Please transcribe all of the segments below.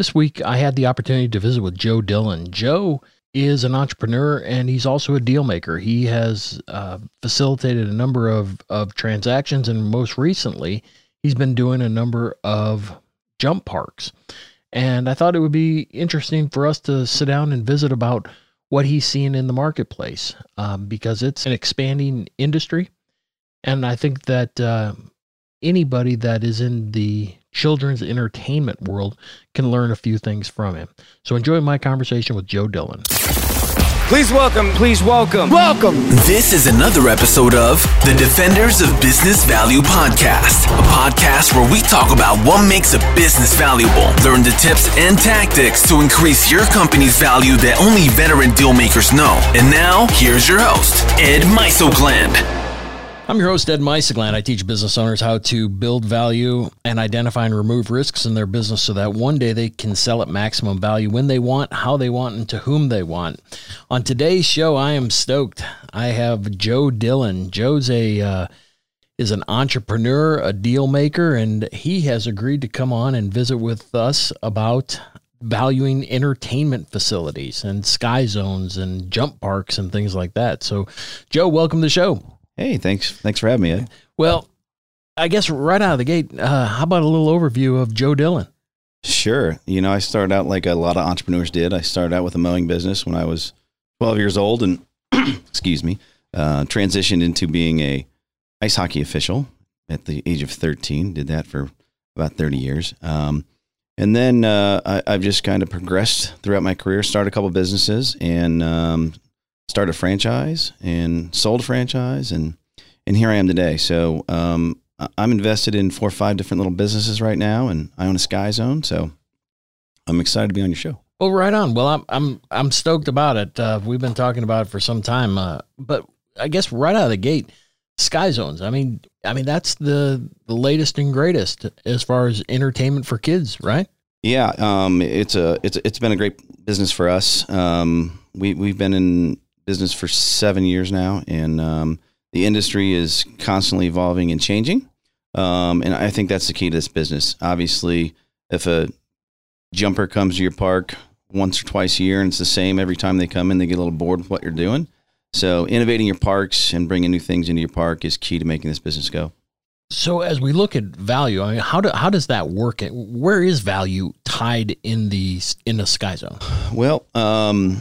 This week, I had the opportunity to visit with Joe Dillon. Joe is an entrepreneur and he's also a deal maker. He has uh, facilitated a number of, of transactions, and most recently, he's been doing a number of jump parks. And I thought it would be interesting for us to sit down and visit about what he's seeing in the marketplace um, because it's an expanding industry. And I think that uh, anybody that is in the children's entertainment world can learn a few things from him. So enjoy my conversation with Joe Dillon. Please welcome, please welcome, welcome. This is another episode of the Defenders of Business Value podcast, a podcast where we talk about what makes a business valuable, learn the tips and tactics to increase your company's value that only veteran deal makers know. And now, here's your host, Ed Mysogland. I'm your host, Ed Mysogland. I teach business owners how to build value and identify and remove risks in their business so that one day they can sell at maximum value when they want, how they want, and to whom they want. On today's show, I am stoked. I have Joe Dillon. Joe's a uh, is an entrepreneur, a deal maker, and he has agreed to come on and visit with us about valuing entertainment facilities and sky zones and jump parks and things like that. So, Joe, welcome to the show. Hey, thanks. Thanks for having me. Ed. Well, I guess right out of the gate, uh, how about a little overview of Joe Dillon? Sure. You know, I started out like a lot of entrepreneurs did. I started out with a mowing business when I was 12 years old, and excuse me, uh, transitioned into being a ice hockey official at the age of 13. Did that for about 30 years. Um, and then uh, I, have just kind of progressed throughout my career. Started a couple businesses and um, started a franchise and sold a franchise and and here I am today. So um, I'm invested in four or five different little businesses right now, and I own a Sky Zone. So I'm excited to be on your show. Well, right on. Well, I'm I'm I'm stoked about it. Uh, we've been talking about it for some time, uh, but I guess right out of the gate, Sky Zones. I mean, I mean that's the the latest and greatest as far as entertainment for kids, right? Yeah, um, it's a it's it's been a great business for us. Um, we we've been in business for seven years now, and um, the industry is constantly evolving and changing. Um, and I think that's the key to this business. Obviously, if a jumper comes to your park once or twice a year and it's the same every time they come in, they get a little bored with what you're doing. So, innovating your parks and bringing new things into your park is key to making this business go. So, as we look at value, I mean, how do, how does that work? Where is value tied in the in the sky zone? Well, um,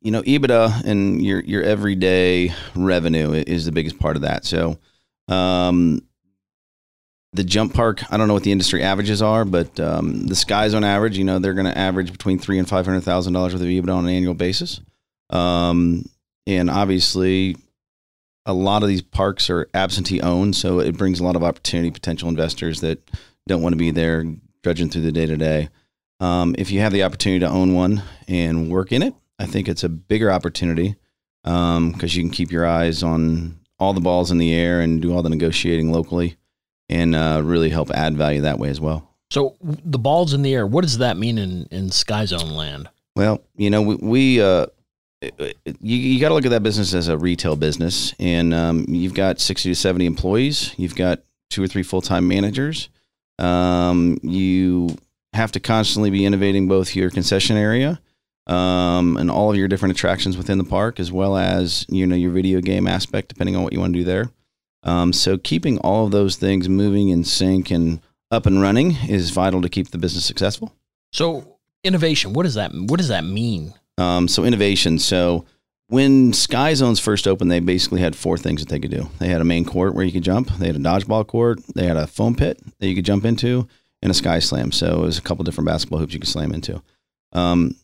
you know, EBITDA and your your everyday revenue is the biggest part of that. So, um, the jump park, I don't know what the industry averages are, but um, the Sky Zone average, you know, they're going to average between three and five hundred thousand dollars worth of EBITDA on an annual basis. Um, and obviously, a lot of these parks are absentee owned, so it brings a lot of opportunity potential investors that don't want to be there drudging through the day to day. If you have the opportunity to own one and work in it, I think it's a bigger opportunity because um, you can keep your eyes on all the balls in the air and do all the negotiating locally and uh, really help add value that way as well. So the balls in the air, what does that mean in, in Sky Zone land? Well, you know, we, we uh, you, you got to look at that business as a retail business, and um, you've got sixty to seventy employees. You've got two or three full time managers. Um, you have to constantly be innovating both your concession area um, and all of your different attractions within the park, as well as you know your video game aspect, depending on what you want to do there. Um, so keeping all of those things moving in sync and up and running is vital to keep the business successful. So innovation, what does that what does that mean? Um, so innovation. So when Sky Zones first opened, they basically had four things that they could do. They had a main court where you could jump. They had a dodgeball court. They had a foam pit that you could jump into, and a sky slam. So it was a couple different basketball hoops you could slam into. Um,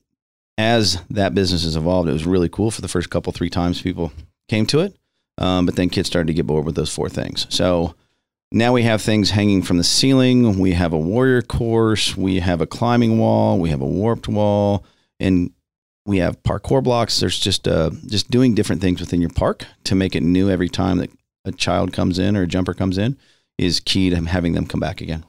as that business has evolved, it was really cool for the first couple, three times people came to it. Um, but then kids started to get bored with those four things. So now we have things hanging from the ceiling. We have a warrior course. We have a climbing wall. We have a warped wall. And we have parkour blocks. There's just uh, just doing different things within your park to make it new every time that a child comes in or a jumper comes in is key to having them come back again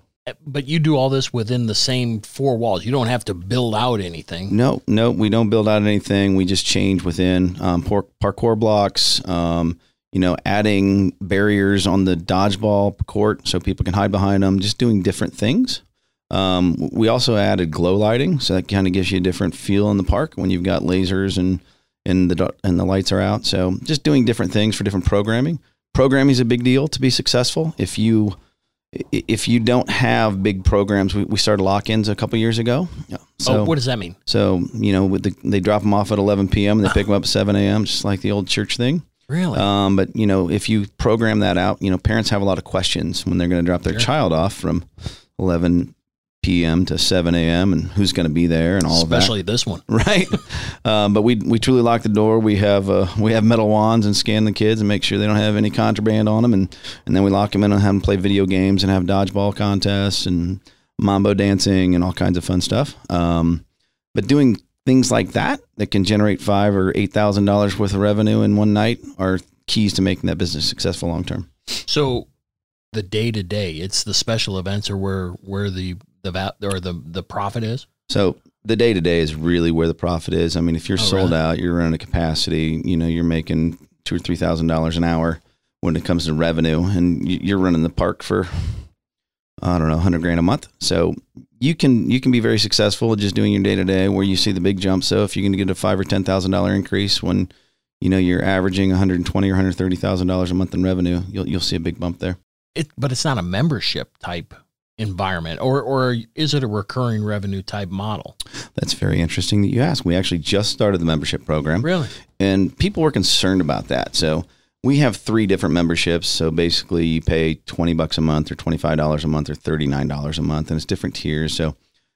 but you do all this within the same four walls. You don't have to build out anything. No, no, we don't build out anything. We just change within um, parkour blocks. Um, you know, adding barriers on the dodgeball court so people can hide behind them. Just doing different things. Um, we also added glow lighting, so that kind of gives you a different feel in the park when you've got lasers and and the and the lights are out. So just doing different things for different programming. Programming is a big deal to be successful. If you if you don't have big programs, we, we started lock-ins a couple years ago. So oh, what does that mean? so you know with the, they drop them off at 11 p.m. and they pick them up at 7 a.m. just like the old church thing. Really? Um, but you know, if you program that out, you know, parents have a lot of questions when they're going to drop their Sure. child off from 11 p.m. to 7 a.m. and who's going to be there and all Especially this one. right? um, but we we truly lock the door. We have uh, we have metal wands and scan the kids and make sure they don't have any contraband on them, and and then we lock them in and have them play video games and have dodgeball contests and mambo dancing and all kinds of fun stuff. Um, but doing things like that that can generate five or eight thousand dollars worth of revenue in one night are keys to making that business successful long term. So the day to day, it's the special events are where where the the va- or the the profit is. So the day to day is really where the profit is. I mean, if you're Oh, sold really? out, you're running a capacity, you know, you're making two or three thousand dollars an hour when it comes to revenue, and you're running the park for I don't know, hundred grand a month. So you can you can be very successful just doing your day to day where you see the big jump. So if you're going to get a five or ten thousand dollar increase when you know you're averaging 120 or 130 thousand dollars a month in revenue, you'll you'll see a big bump there. It, but it's not a membership type environment, or or is it a recurring revenue type model? That's very interesting that you ask. We actually just started the membership program. Really? and people were concerned about that. So we have three different memberships. So basically, you pay twenty bucks a month, or twenty five dollars a month, or thirty nine dollars a month, and it's different tiers. So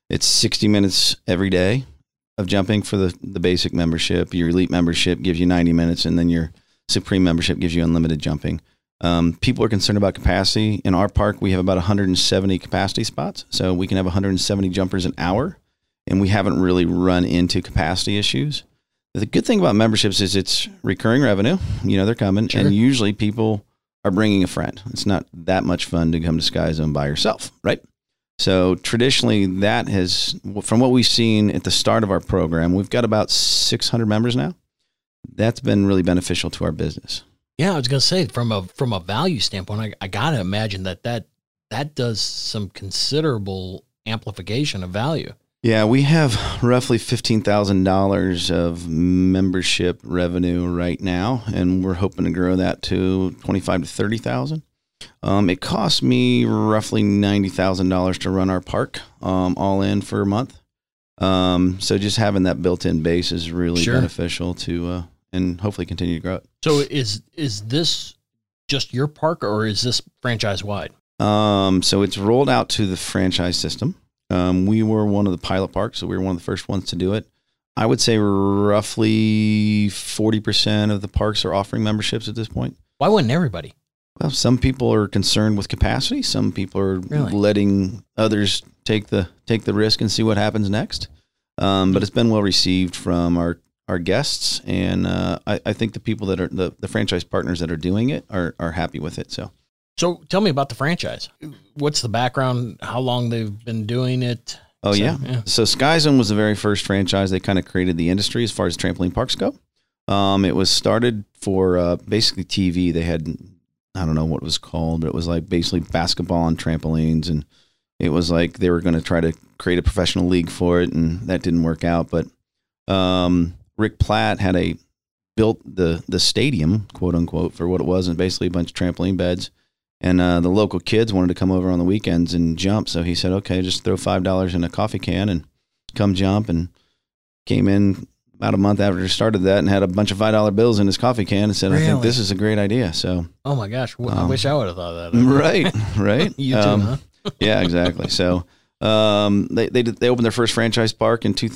it's sixty minutes every day of jumping for the the basic membership. Your elite membership gives you ninety minutes, and then your supreme membership gives you unlimited jumping. Um, people are concerned about capacity. In our park, we have about 170 capacity spots, so we can have 170 jumpers an hour, and we haven't really run into capacity issues. The good thing about memberships is it's recurring revenue. You know they're coming, Sure. and usually people are bringing a friend. It's not that much fun to come to Sky Zone by yourself, right? So traditionally, that has, from what we've seen at the start of our program, we've got about 600 members now. That's been really beneficial to our business. Yeah, I was gonna say from a from a value standpoint, I, I gotta imagine that that that does some considerable amplification of value. Yeah, we have roughly fifteen thousand dollars of membership revenue right now, and we're hoping to grow that to twenty-five to thirty thousand. Um, it costs me roughly ninety thousand dollars to run our park, um, all in for a month. Um, so just having that built-in base is really Sure. beneficial to, uh, and hopefully continue to grow it. So is is this just your park, or is this franchise wide? Um, so it's rolled out to the franchise system. Um, we were one of the pilot parks, so we were one of the first ones to do it. I would say roughly 40% of the parks are offering memberships at this point. Why wouldn't everybody? Well, some people are concerned with capacity. Some people are Really? letting others take the take the risk and see what happens next. Um, but it's been well received from our our guests, and uh, I, I think the people that are the, the franchise partners that are doing it are are happy with it. So So tell me about the franchise. What's the background? How long they've been doing it? Oh So, yeah. yeah. So Sky Zone was the very first franchise that kind of created the industry as far as trampoline parks go. Um, it was started for uh, basically TV. They had I don't know what it was called, but it was like basically basketball on trampolines, and it was like they were going to try to create a professional league for it, and that didn't work out. But um, Rick Platt had a built the the stadium, quote unquote, for what it was, and basically a bunch of trampoline beds. And uh, the local kids wanted to come over on the weekends and jump. So he said, okay, just throw $5 in a coffee can and come jump. And came in about a month after he started that and had a bunch of $5 bills in his coffee can and said, I think this is a great idea. So, Oh my gosh! I Um, wish I would have thought of that. right, right. You too, Um, huh? yeah, exactly. So, um, they, they, did, they opened their first franchise park in two,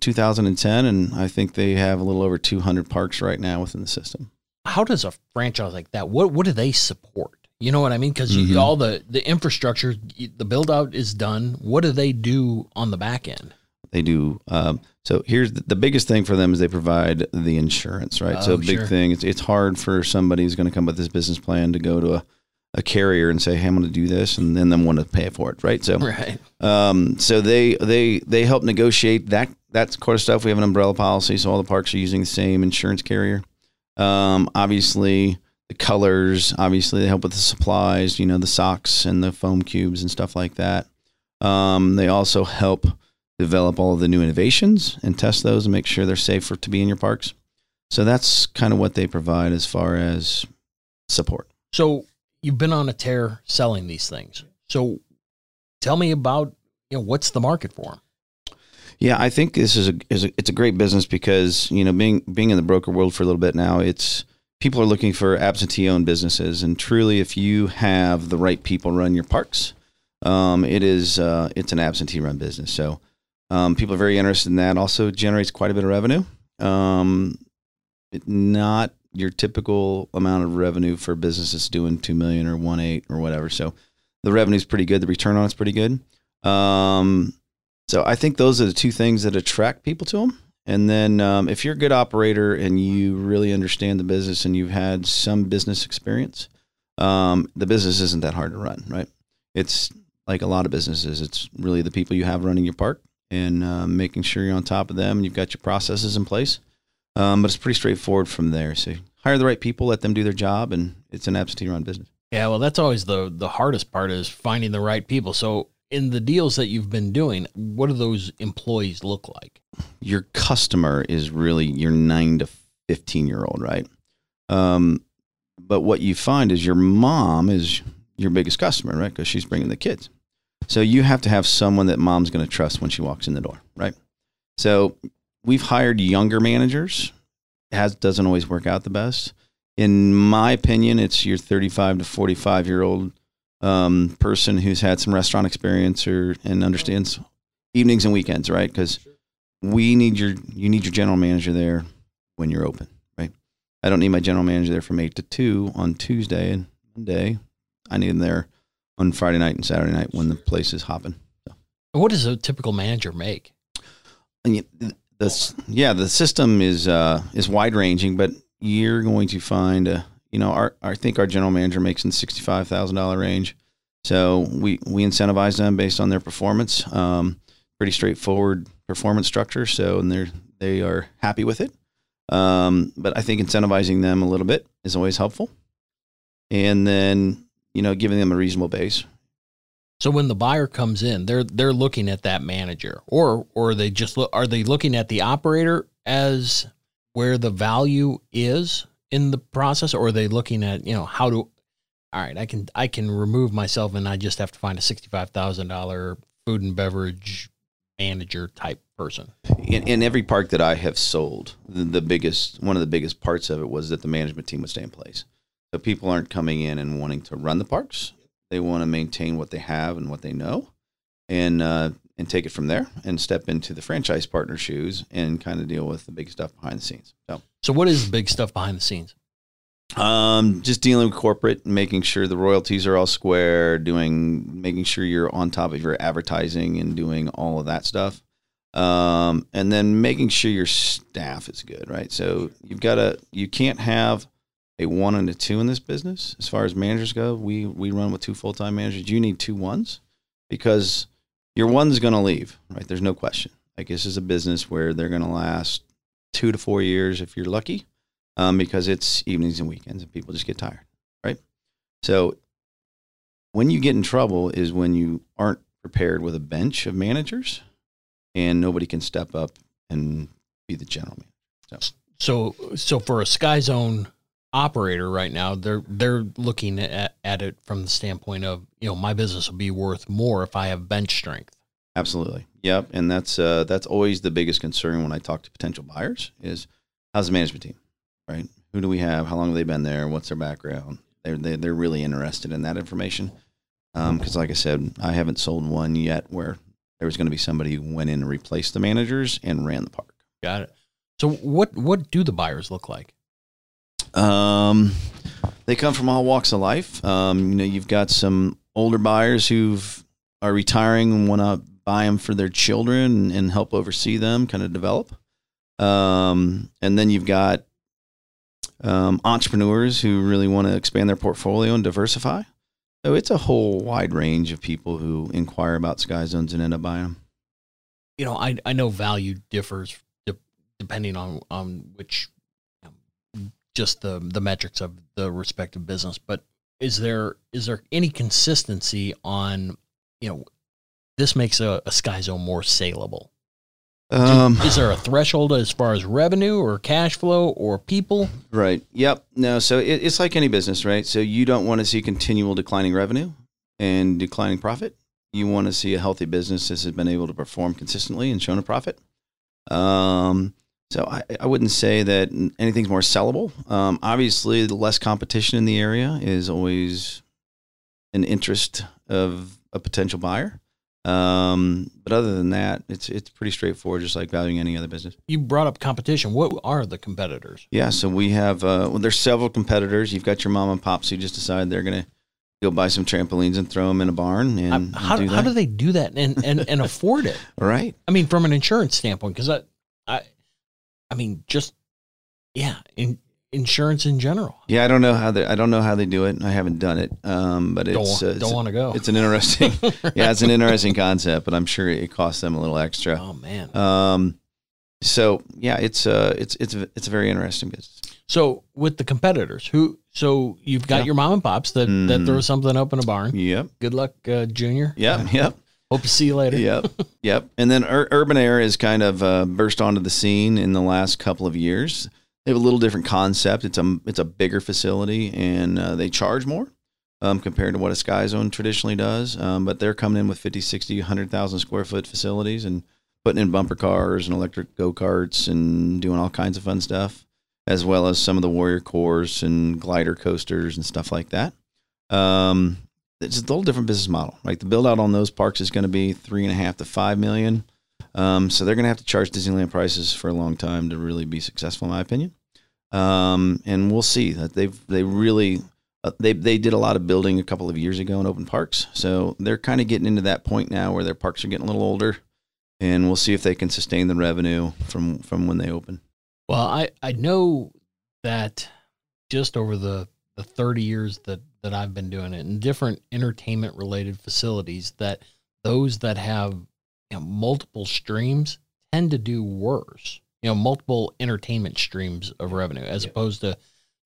2010. And I think they have a little over 200 parks right now within the system. How does a franchise like that? What what do they support? You know what I mean? Because Mhm. all the the infrastructure, the build out is done. What do they do on the back end? they do. Um, so here's the, the biggest thing for them is they provide the insurance, right? so Oh, a big sure. thing. It's it's hard for somebody who's going to come with this business plan to go to a, a carrier and say, "Hey, I'm going to do this," and then them want to pay for it, right? So Right. um, so they they they help negotiate that that sort of stuff. We have an umbrella policy, so all the parks are using the same insurance carrier. Um, obviously, the colors. Obviously, they help with the supplies. You know, the socks and the foam cubes and stuff like that. Um, they also help develop all of the new innovations and test those and make sure they're safe for, to be in your parks. So that's kind of what they provide as far as support. So you've been on a tear selling these things. So tell me about you know what's the market for them. Yeah, I think this is a, is a it's a great business because you know being being in the broker world for a little bit now, it's people are looking for absentee owned businesses, and truly, if you have the right people run your parks, um, it is uh, it's an absentee run business. So um, people are very interested in that. Also generates quite a bit of revenue. Um, not your typical amount of revenue for businesses doing two million or one eight or whatever. So the revenue is pretty good. The return on it's pretty good. Um, so I think those are the two things that attract people to them. And then um, if you're a good operator and you really understand the business and you've had some business experience, um, the business isn't that hard to run, right? It's like a lot of businesses. It's really the people you have running your park and uh, making sure you're on top of them. You've got your processes in place. Um, but it's pretty straightforward from there. So hire the right people, let them do their job, and it's an absentee run business. Yeah, well, that's always the the hardest part is finding the right people. So in the deals that you've been doing, what do those employees look like? Your customer is really your nine to fifteen year old, right? Um, but what you find is your mom is your biggest customer, right? Because she's bringing the kids. So you have to have someone that mom's going to trust when she walks in the door, right? So we've hired younger managers. It has doesn't always work out the best. In my opinion, it's your 35 to 45 year old um, person who's had some restaurant experience or and understands evenings and weekends, right? Because we need your you need your general manager there when you're open, right? I don't need my general manager there from eight to two on Tuesday and Monday. I need them there on Friday night and Saturday night when the place is hopping. So. What does a typical manager make? And the yeah, the system is uh, is wide ranging, but you're going to find a you know our I think our general manager makes in sixty five thousand dollar range. So we we incentivize them based on their performance. Um, pretty straightforward performance structure. So and they're they are happy with it. Um, but I think incentivizing them a little bit is always helpful. And then you know giving them a reasonable base. So when the buyer comes in, they're they're looking at that manager, or or they just are they looking at the operator as where the value is in the process, or are they looking at you know how to? All right, I can I can remove myself, and I just have to find a sixty five thousand dollar food and beverage manager type person. In, in every park that I have sold, the, the biggest one of the biggest parts of it was that the management team would stay in place. So people aren't coming in and wanting to run the parks they want to maintain what they have and what they know, and uh, and take it from there and step into the franchise partner shoes and kind of deal with the big stuff behind the scenes. So, so what is the big stuff behind the scenes? Um, just dealing with corporate, making sure the royalties are all square, doing, making sure you're on top of your advertising and doing all of that stuff. Um, and then making sure your staff is good, right? So you've got to, you can't have a one and a two in this business. As far as managers go, we we run with two full time managers. You need two ones because your one's going to leave, right? There's no question. Like this is a business where they're going to last two to four years if you're lucky, um, because it's evenings and weekends and people just get tired, right? So when you get in trouble is when you aren't prepared with a bench of managers and nobody can step up and be the general manager. So, so, so for a Sky Zone operator right now, they're they're looking at, at it from the standpoint of you know my business will be worth more if I have bench strength. Absolutely, yep, and that's uh, that's always the biggest concern when I talk to potential buyers is how's the management team, right? Who do we have? How long have they been there? What's their background? They're they're, they're really interested in that information because, um, like I said, I haven't sold one yet where there was going to be somebody who went in and replaced the managers and ran the park. Got it. So what what do the buyers look like? Um, they come from all walks of life. Um, you know, you've got some older buyers who are retiring and want to buy them for their children and, and help oversee them, kind of develop. Um, and then you've got um, entrepreneurs who really want to expand their portfolio and diversify. So it's a whole wide range of people who inquire about Sky Zones and end up buying them. You know, I I know value differs de- depending on on which just the the metrics of the respective business, but is there is there any consistency on you know this makes a, a Sky Zone more saleable? Um, is there a threshold as far as revenue or cash flow or people? Right. Yep. No. So it, it's like any business, right? So you don't want to see continual declining revenue and declining profit. You want to see a healthy business that has been able to perform consistently and shown a profit. Um, so I, I wouldn't say that anything's more sellable. Um, obviously, the less competition in the area is always an interest of a potential buyer. Um, but other than that, it's it's pretty straightforward, just like valuing any other business. You brought up competition. What are the competitors? Yeah, so we have uh, well, there's several competitors. You've got your mom and pops who just decide they're gonna go buy some trampolines and throw them in a barn and, I- and how, do how do they do that and, and, and afford it? right? I mean, from an insurance standpoint, because I, I, I mean, just yeah, in, insurance in general. Yeah, I don't know how they I don't know how they do it. I haven't done it, um, but Don't, it's uh, don't want to go. it's an interesting yeah, it's an interesting concept, but I'm sure it costs them a little extra. oh man. Um, so yeah, it's uh, it's it's a- it's a very interesting business. So with the competitors, who? So you've got Yeah. your mom and pops that that Mhm. throw something up in a barn. Yep, Good luck, uh, Junior. yep, yep. Hope to see you later. yep, yep. And then Ur- Urban Air has kind of uh, burst onto the scene in the last couple of years. They have a little different concept. It's a it's a bigger facility, and uh, they charge more um, compared to what a Sky Zone traditionally does. Um, but they're coming in with 50, 60, 100,000 square foot facilities and putting in bumper cars and electric go karts and doing all kinds of fun stuff, as well as some of the Warrior cores and glider coasters and stuff like that. Um, it's a little different business model, right? The build out on those parks is going to be three and a half to five million. Um, so they're going to have to charge Disneyland prices for a long time to really be successful, in my opinion. Um, and we'll see that they've they really uh, they they did a lot of building a couple of years ago in open parks, so they're kind of getting into that point now where their parks are getting a little older, and we'll see if they can sustain the revenue from from when they open. Well, I, I know that just over the, the 30 years that, that I've been doing it in different entertainment related facilities, that those that have you know, multiple streams tend to do worse. You know, multiple entertainment streams of revenue as opposed to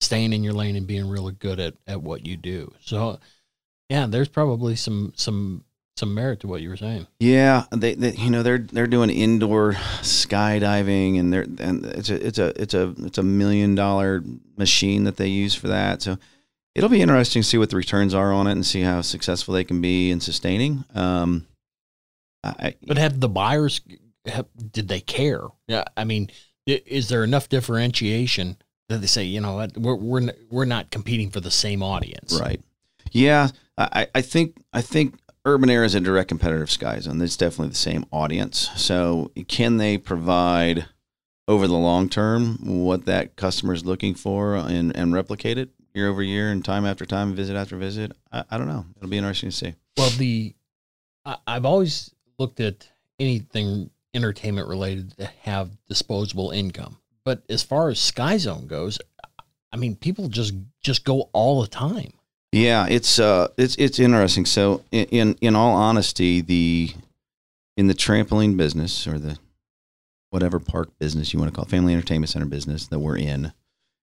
staying in your lane and being really good at, at what you do. So, yeah, there's probably some some some merit to what you were saying. Yeah, they, they you know they're they're doing indoor skydiving and they're and it's a it's a it's a it's a million dollar machine that they use for that. So it'll be interesting to see what the returns are on it and see how successful they can be in sustaining. Um, I, But have the buyers have, did they care? Yeah, I mean, is there enough differentiation that they say, you know what, we're we're we're not competing for the same audience, Right. Yeah, I, I think I think Urban Air is a direct competitor of Sky Zone. It's definitely the same audience. So can they provide over the long term what that customer is looking for and, and replicate it year over year and time after time, visit after visit? I, I don't know. It'll be interesting to see. Well, the I, I've always looked at anything entertainment related to have disposable income, but as far as Sky Zone goes, I mean, people just just go all the time. Yeah, it's uh, it's it's interesting. So, in in, all honesty, the in the trampoline business or the whatever park business you want to call it, family entertainment center business that we're in,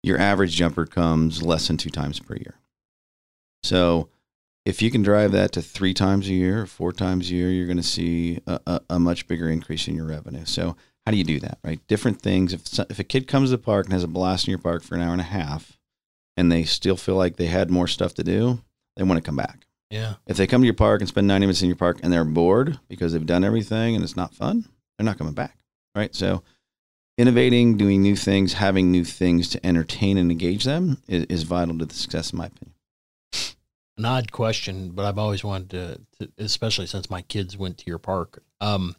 your average jumper comes less than two times per year. So, if you can drive that to three times a year, or four times a year, you're going to see a, a, a much bigger increase in your revenue. So, how do you do that? Right, different things. If if a kid comes to the park and has a blast in your park for an hour and a half, and they still feel like they had more stuff to do, they want to come back. Yeah, If they come to your park and spend 90 minutes in your park and they're bored because they've done everything and it's not fun, they're not coming back. Right. So, innovating, doing new things, having new things to entertain and engage them is, is vital to the success, in my opinion. an odd question, but I've always wanted to, to especially since my kids went to your park. Um,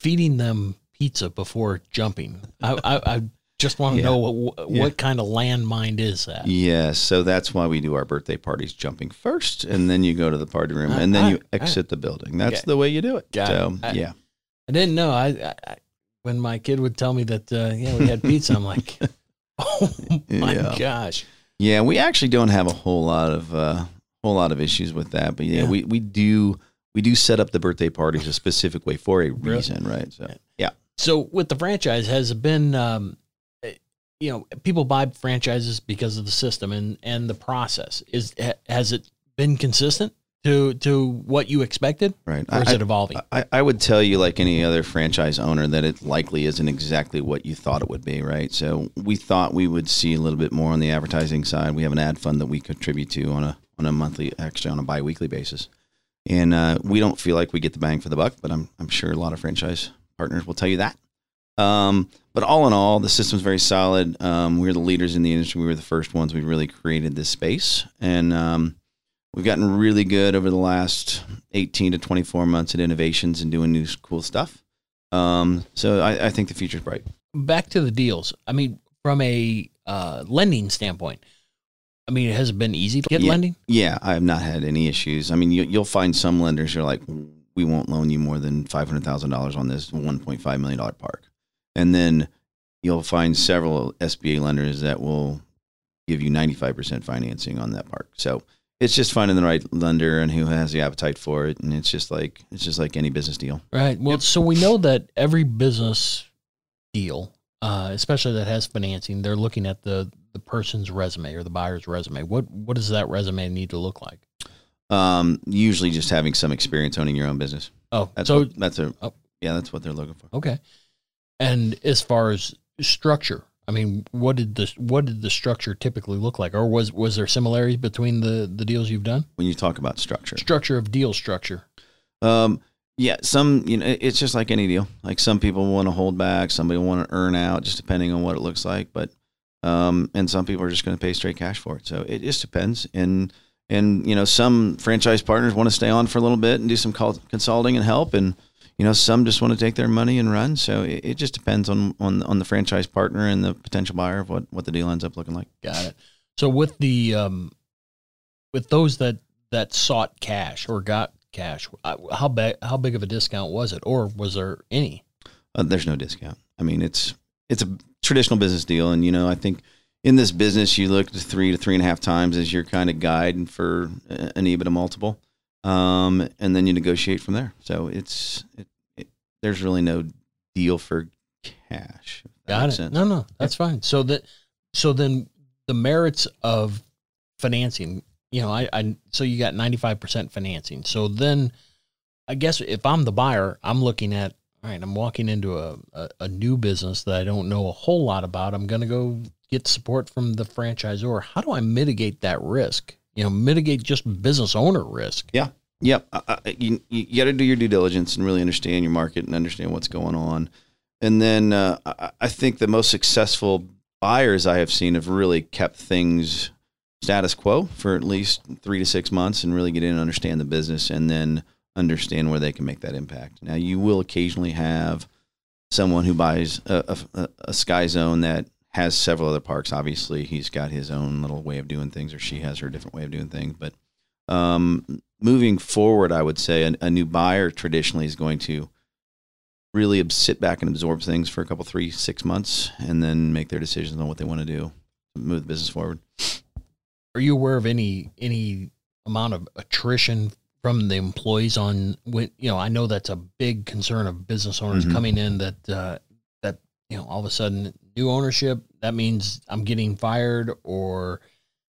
feeding them pizza before jumping. I, I, I just want to Yeah. know what, Yeah. what kind of landmine is that? Yes. So, that's why we do our birthday parties jumping first, and then you go to the party room, Uh, and then all you all right. exit the building. That's Okay. the way you do it. Got so, it. I- yeah. I didn't know. I, I, I when my kid would tell me that uh, yeah we had pizza, I'm like, oh my Yeah. gosh. Yeah, we actually don't have a whole lot of uh, whole lot of issues with that, but yeah, Yeah. we we do we do set up the birthday parties a specific way for a reason, right? So yeah, So with the franchise, has it been, um, you know, people buy franchises because of the system and and the process. Is has it been consistent? to to what you expected, Right. or is I- it evolving? I, I would tell you, like any other franchise owner, that it likely isn't exactly what you thought it would be, right? So we thought we would see a little bit more on the advertising side. We have an ad fund that we contribute to on a on a monthly, actually on a biweekly basis, and uh, we don't feel like we get the bang for the buck. But I'm I'm sure a lot of franchise partners will tell you that. Um, but all in all, the system's very solid. Um, we're the leaders in the industry. We were the first ones. We really created this space, and um, we've gotten really good over the last 18 to 24 months at innovations and doing new cool stuff. Um, so I, I think the future's bright. Back to the deals. I mean, from a uh, lending standpoint, I mean, it has it been easy to get Yeah. lending? Yeah, I have not had any issues. I mean, you, you'll find some lenders who are like, we won't loan you more than five hundred thousand dollars on this one point five million dollar park, and then you'll find several SBA lenders that will give you ninety five percent financing on that park. So it's just finding the right lender and who has the appetite for it, and it's just like it's just like any business deal. Right. Well, so we know that every business deal, uh, especially that has financing, they're looking at the the person's resume or the buyer's resume. What what does that resume need to look like? Um, usually, just having some experience owning your own business. Oh, That's so what, that's a Oh. yeah, that's what they're looking for. okay. And as far as structure, I mean, what did the what did the structure typically look like, or was was there similarities between the the deals you've done? When you talk about structure, Structure of deal structure. Um, yeah, some you know it's just like any deal. Like some people want to hold back, somebody want to earn out, just depending on what it looks like. But um, and some people are just going to pay straight cash for it. So it just depends. And and you know some franchise partners want to stay on for a little bit and do some consulting and help, and you know some just want to take their money and run. So it, it just depends on on on the franchise partner and the potential buyer of what what the deal ends up looking like. Got it. So with the um, with those that that sought cash or got cash, uh, how big how big of a discount was it, or was there any? Uh, there's no discount. I mean, it's it's a traditional business deal, and you know, I think in this business, you look to three to three and a half times as your kind of guide for a- an EBITDA multiple, um, and then you negotiate from there. So it's it, it, there's really no deal for cash. Got it. sense. No, no, that's fine. So that so then the merits of financing, you know, I, I so you got ninety five percent financing. So then, I guess if I'm the buyer, I'm looking at all right. I'm walking into a, a, a new business that I don't know a whole lot about. I'm going to go get support from the franchisor. How do I mitigate that risk? You know, mitigate just business owner risk. Yeah. Yep. Uh, you you got to do your due diligence and really understand your market and understand what's going on. And then uh, I, I think the most successful buyers I have seen have really kept things status quo for at least three to six months and really get in and understand the business and then understand where they can make that impact. Now, you will occasionally have someone who buys a, a, a Sky Zone that has several other parks. Obviously, he's got his own little way of doing things, or she has her different way of doing things. But um, moving forward, I would say a, a new buyer traditionally is going to really sit back and absorb things for a couple, three, six months, and then make their decisions on what they want to do, move the business forward. Are you aware of any any amount of attrition from the employees on when you know I know that's a big concern of business owners Mhm. coming in that uh, that you know all of a sudden new ownership that means I'm getting fired or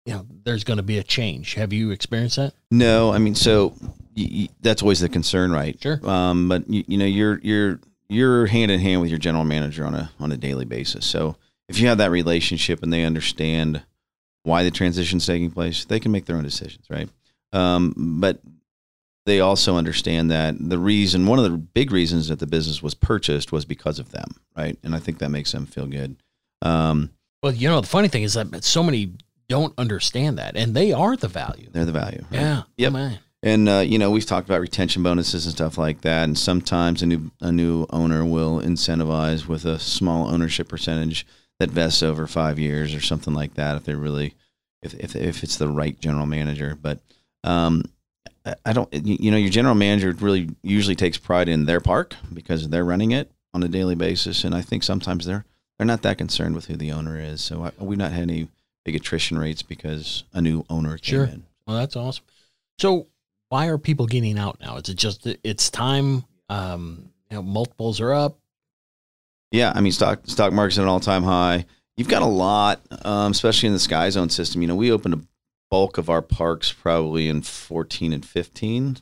you know there's going to be a change. Have you experienced that? No, I mean, so y y that's always the concern, right? Sure. Um, but you, you know, you're you're you're hand in hand with your general manager on a on a daily basis. So if you have that relationship and they understand why the transition's taking place, they can make their own decisions, right? Um, but they also understand that the reason, one of the big reasons that the business was purchased was because of them, right? And I think that makes them feel good. Um, Well, you know the funny thing is that so many don't understand that, and they are the value. they're the value. right? Yeah. Yep. Oh, man. And uh, you know, we've talked about retention bonuses and stuff like that. And sometimes a new a new owner will incentivize with a small ownership percentage that vests over five years or something like that. If they're really, if if, if it's the right general manager, but um, I- don't. You know, your general manager really usually takes pride in their park because they're running it on a daily basis. And I think sometimes they're they're not that concerned with who the owner is. So I, we've not had any big attrition rates because a new owner came Sure. in. Well, that's awesome. So, why are people getting out now? Is it just it's time? Um, you know, multiples are up. Yeah, I mean stock stock market's at an all time high. You've got a lot, um, especially in the Sky Zone system. You know, we opened a bulk of our parks probably in 14 and 15,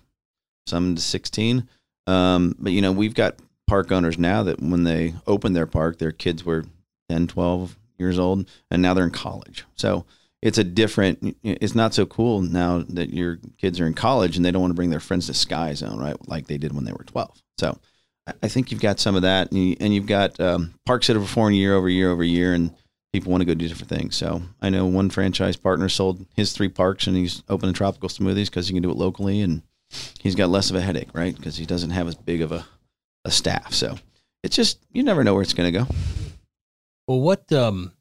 some to 16. Um, but you know, we've got park owners now that when they opened their park, their kids were 10, 12 years old, and now they're in college. So it's a different. It's not so cool now that your kids are in college and they don't want to bring their friends to Sky Zone, right? Like they did when they were 12. So I- think you've got some of that, and, you, and you've got um, parks that are performing year over year over year, and people want to go do different things. So I know one franchise partner sold his three parks, and he's opening tropical smoothies because he can do it locally, and he's got less of a headache, right? Because he doesn't have as big of a, a staff. So it's just you never know where it's going to go. Well, what um,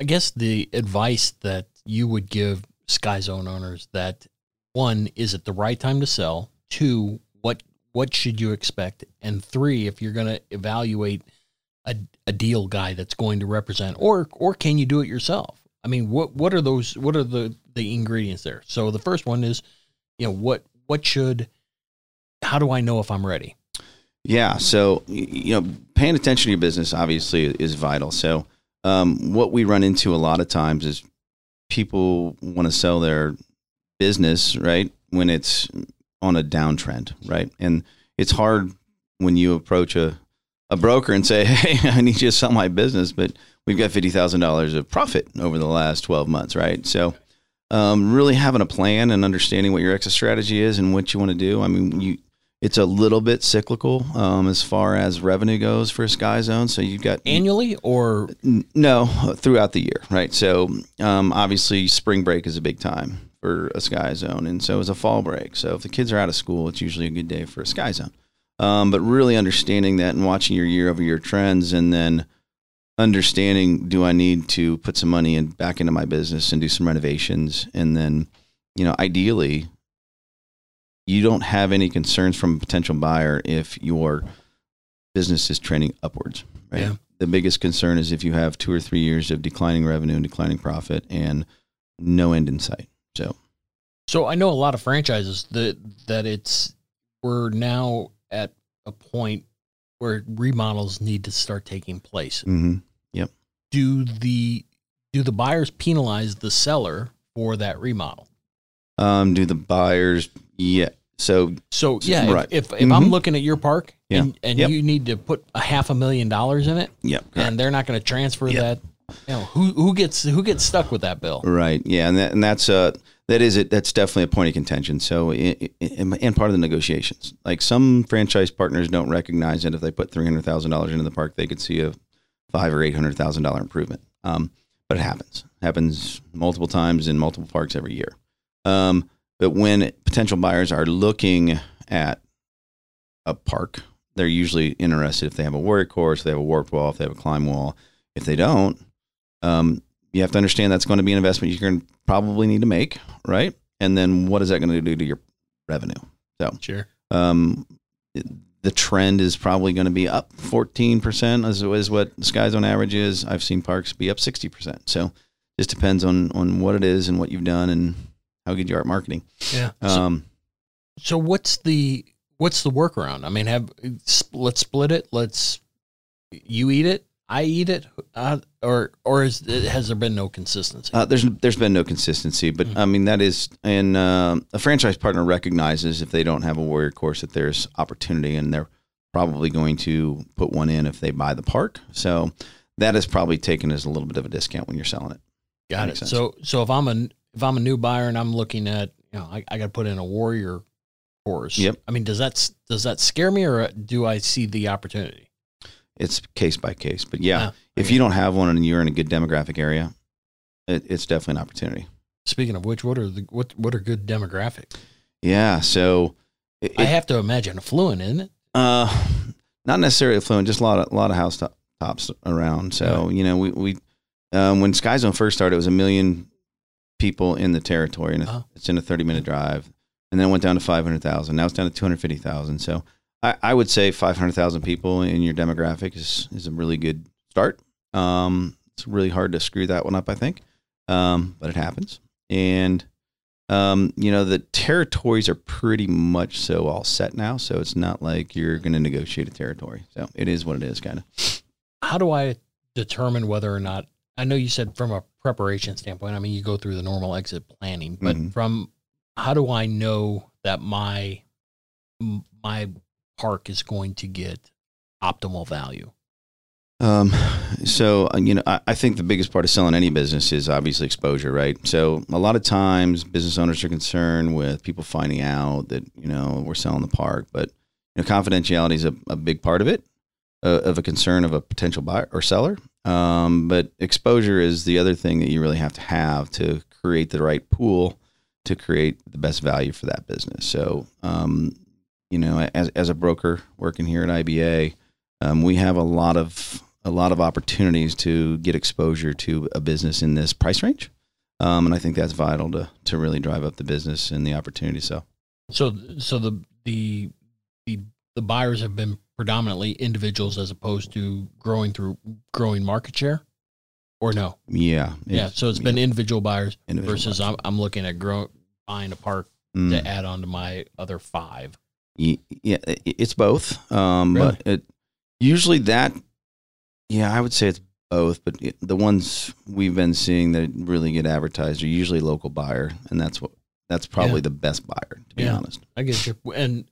I guess the advice that you would give Sky Zone owners that one is it the right time to sell? Two, what what should you expect? And three, if you're going to evaluate a, a deal guy that's going to represent, or or can you do it yourself? I mean, what what are those? What are the the ingredients there? So the first one is, you know, what what should, how do I know if I'm ready? Yeah. So, you know, paying attention to your business obviously is vital. So, um, what we run into a lot of times is people want to sell their business, right? When it's on a downtrend, right? And it's hard when you approach a, a broker and say, Hey, I need you to sell my business, but we've got $50,000 of profit over the last 12 months, right? So, um, really having a plan and understanding what your exit strategy is and what you want to do. I mean, you, it's a little bit cyclical um, as far as revenue goes for a Sky Zone. So you've got Annually or N- no throughout the year, right? So um, obviously, spring break is a big time for a Sky Zone, and so is a fall break. So if the kids are out of school, it's usually a good day for a Sky Zone. Um, but really understanding that and watching your year over year trends, and then understanding do I need to put some money in back into my business and do some renovations, and then you know ideally you don't have any concerns from a potential buyer if your business is trending upwards, right? Yeah. The biggest concern is if you have two or three years of declining revenue and declining profit and no end in sight. So, So I know a lot of franchises that that it's we're now at a point where remodels need to start taking place. mhm. Do the do the buyers penalize the seller for that remodel? um, do the buyers, yeah. So, So yeah, if- Right. if if, I'm Mhm. looking at your park Yeah. and, and Yep. you need to put a half a million dollars in it, yeah, and they're not going to transfer Yeah. that, you know, who who gets who gets stuck with that bill? Right. Yeah, and that, and that's uh that is it. That's definitely a point of contention. So, i- i- and part of the negotiations, like some franchise partners don't recognize that if they put three hundred thousand dollars into the park, they could see a five or eight hundred thousand dollar improvement. Um, but it happens. happens multiple times in multiple parks every year. Um, but when potential buyers are looking at a park, they're usually interested if they have a warrior course, if they have a warped wall, if they have a climb wall. If they don't, um, you have to understand that's going to be an investment you're going to probably need to make, right? And then what is that going to do to your revenue? So, sure. Um, it- the trend is probably going to be up 14% is, is what the Sky Zone average is. I've seen parks be up 60%. So just depends on, on what it is and what you've done and how good you are at marketing. Yeah. So, Um, so what's the what's the workaround? I mean, have let's split it. Let's you eat it, I eat it, uh, or or is, has there been no consistency? Uh, there's there's been no consistency, but I mean that is, and uh, a franchise partner recognizes if they don't have a warrior course that there's opportunity, and they're probably going to put one in if they buy the park. So that is probably taken as a little bit of a discount when you're selling it. Got it. sense. So so if I'm a if I'm a new buyer and I'm looking at you know I, I got to put in a warrior course. Yep. I mean, does that does that scare me or do I see the opportunity? It's case by case, but yeah, Ah, if okay. you don't have one and you're in a good demographic area, it, it's definitely an opportunity. Speaking of which, what are the what what are good demographics? Yeah, so it, I have to imagine affluent, isn't it? Uh, not necessarily affluent, just a lot of a lot of house top, tops around. So you know, we we um, when Sky Zone first started, it was a million people in the territory, and Uh-huh. it's in a thirty minute drive, and then it went down to five hundred thousand. Now it's down to two hundred fifty thousand. So I, I would say five hundred thousand people in your demographic is is a really good start. Um, it's really hard to screw that one up, I think, um, but it happens, and um, you know, the territories are pretty much so all set now. So it's not like you're going to negotiate a territory. So it is what it is, kind of. How do I determine whether or not I know you said from a preparation standpoint, I mean, you go through the normal exit planning, but Mhm. from how do I know that my my park is going to get optimal value? Um, so uh, you know, I, I think the biggest part of selling any business is obviously exposure, right? So a lot of times, business owners are concerned with people finding out that you know we're selling the park, but you know, confidentiality is a, a big part of it, uh, of a concern of a potential buyer or seller. Um, but exposure is the other thing that you really have to have to create the right pool to create the best value for that business. So, um, you know, as as a broker working here at IBA, um, we have a lot of a lot of opportunities to get exposure to a business in this price range, um, and I think that's vital to to really drive up the business and the opportunity. So, So, so the the the the buyers have been predominantly individuals as opposed to growing through growing market share, or no? yeah, yeah. So it's been individual buyers individual versus buyers. I'm I'm looking at grow buying a park Mm. to add on to my other five. Yeah, it's both. Um, But it usually that, yeah, I would say it's both. But it, the ones we've been seeing that really get advertised are usually local buyer, and that's what that's probably Yeah. the best buyer, to be Yeah. honest. I get you. And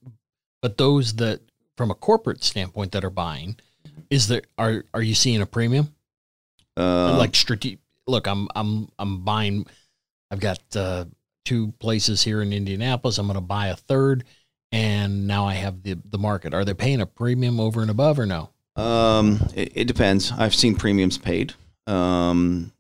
but those that from a corporate standpoint that are buying, is there are are you seeing a premium? Uh, like strate- look, I'm I'm I'm buying I've got uh two places here in Indianapolis. I'm going to buy a third and now I have the the market. Are they paying a premium over and above or no? Um, it, it depends. I've seen premiums paid. Um,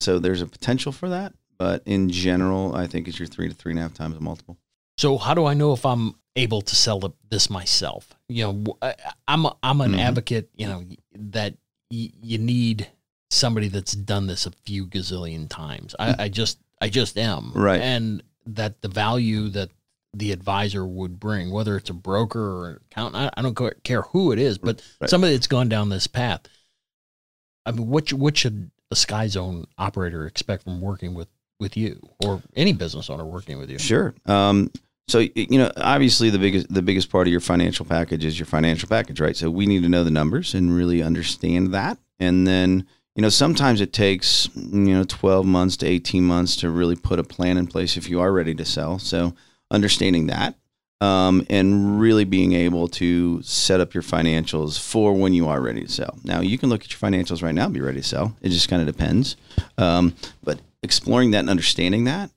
so there's a potential for that, but in general, I think it's your three to three and a half times a multiple. So how do I know if I'm able to sell this myself? You know, I'm a, I'm an Mhm. advocate. You know that y- you need somebody that's done this a few gazillion times. I, I just I just am Right. and that the value that the advisor would bring, whether it's a broker or an accountant, I, I don't care who it is, but Right. somebody that's gone down this path. I mean, what what should a Sky Zone operator expect from working with with you or any business owner working with you? Sure. Um, so you know, obviously the biggest the biggest part of your financial package is your financial package, right? So we need to know the numbers and really understand that, and then you know sometimes it takes you know twelve months to eighteen months to really put a plan in place if you are ready to sell. So understanding that. Um, and really being able to set up your financials for when you are ready to sell. Now, you can look at your financials right now and be ready to sell. It just kind of depends. Um, but exploring that and understanding that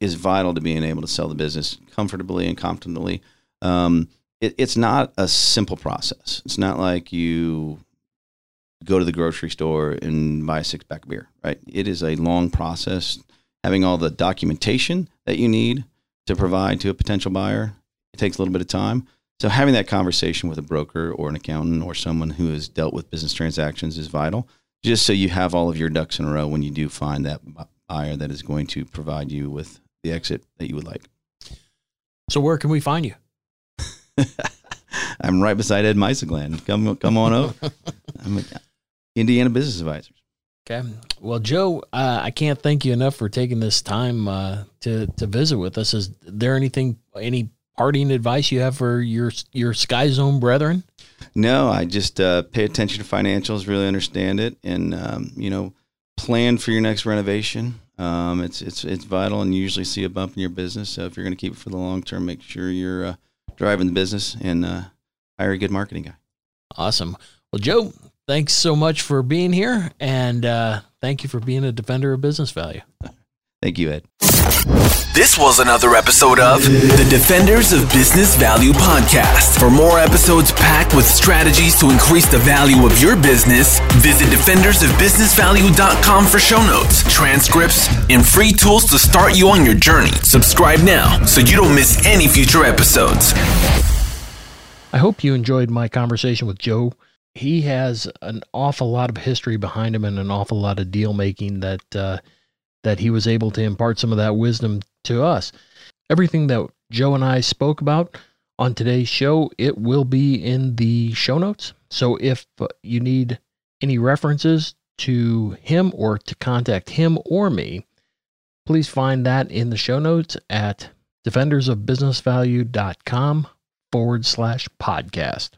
is vital to being able to sell the business comfortably and confidently. Um, it, it's not a simple process. It's not like you go to the grocery store and buy a six pack of beer, right? It is a long process. Having all the documentation that you need to provide to a potential buyer, it takes a little bit of time. So having that conversation with a broker or an accountant or someone who has dealt with business transactions is vital, just so you have all of your ducks in a row when you do find that bu- that is going to provide you with the exit that you would like. So where can we find you? I'm right beside Ed Mysogland. Come, come on over. I'm an Indiana Business Advisors. Okay. Well, Joe, uh, I can't thank you enough for taking this time uh, to to visit with us. Is there anything, any parting advice you have for your your Sky Zone brethren? No, I just uh, pay attention to financials, really understand it, and um, you know, plan for your next renovation. Um, it's it's it's vital, and you usually see a bump in your business. So if you're going to keep it for the long term, make sure you're uh, driving the business and uh, hire a good marketing guy. Awesome. Well, Joe, thanks so much for being here, and uh, thank you for being a defender of business value. Thank you, Ed. This was another episode of the Defenders of Business Value podcast. For more episodes packed with strategies to increase the value of your business, visit defendersofbusinessvalue.com for show notes, transcripts, and free tools to start you on your journey. Subscribe now so you don't miss any future episodes. I hope you enjoyed my conversation with Joe. He has an awful lot of history behind him and an awful lot of deal making that uh, that he was able to impart some of that wisdom to us. Everything that Joe and I spoke about on today's show, it will be in the show notes. So if uh, you need any references to him or to contact him or me, please find that in the show notes at defendersofbusinessvalue.com forward slash podcast.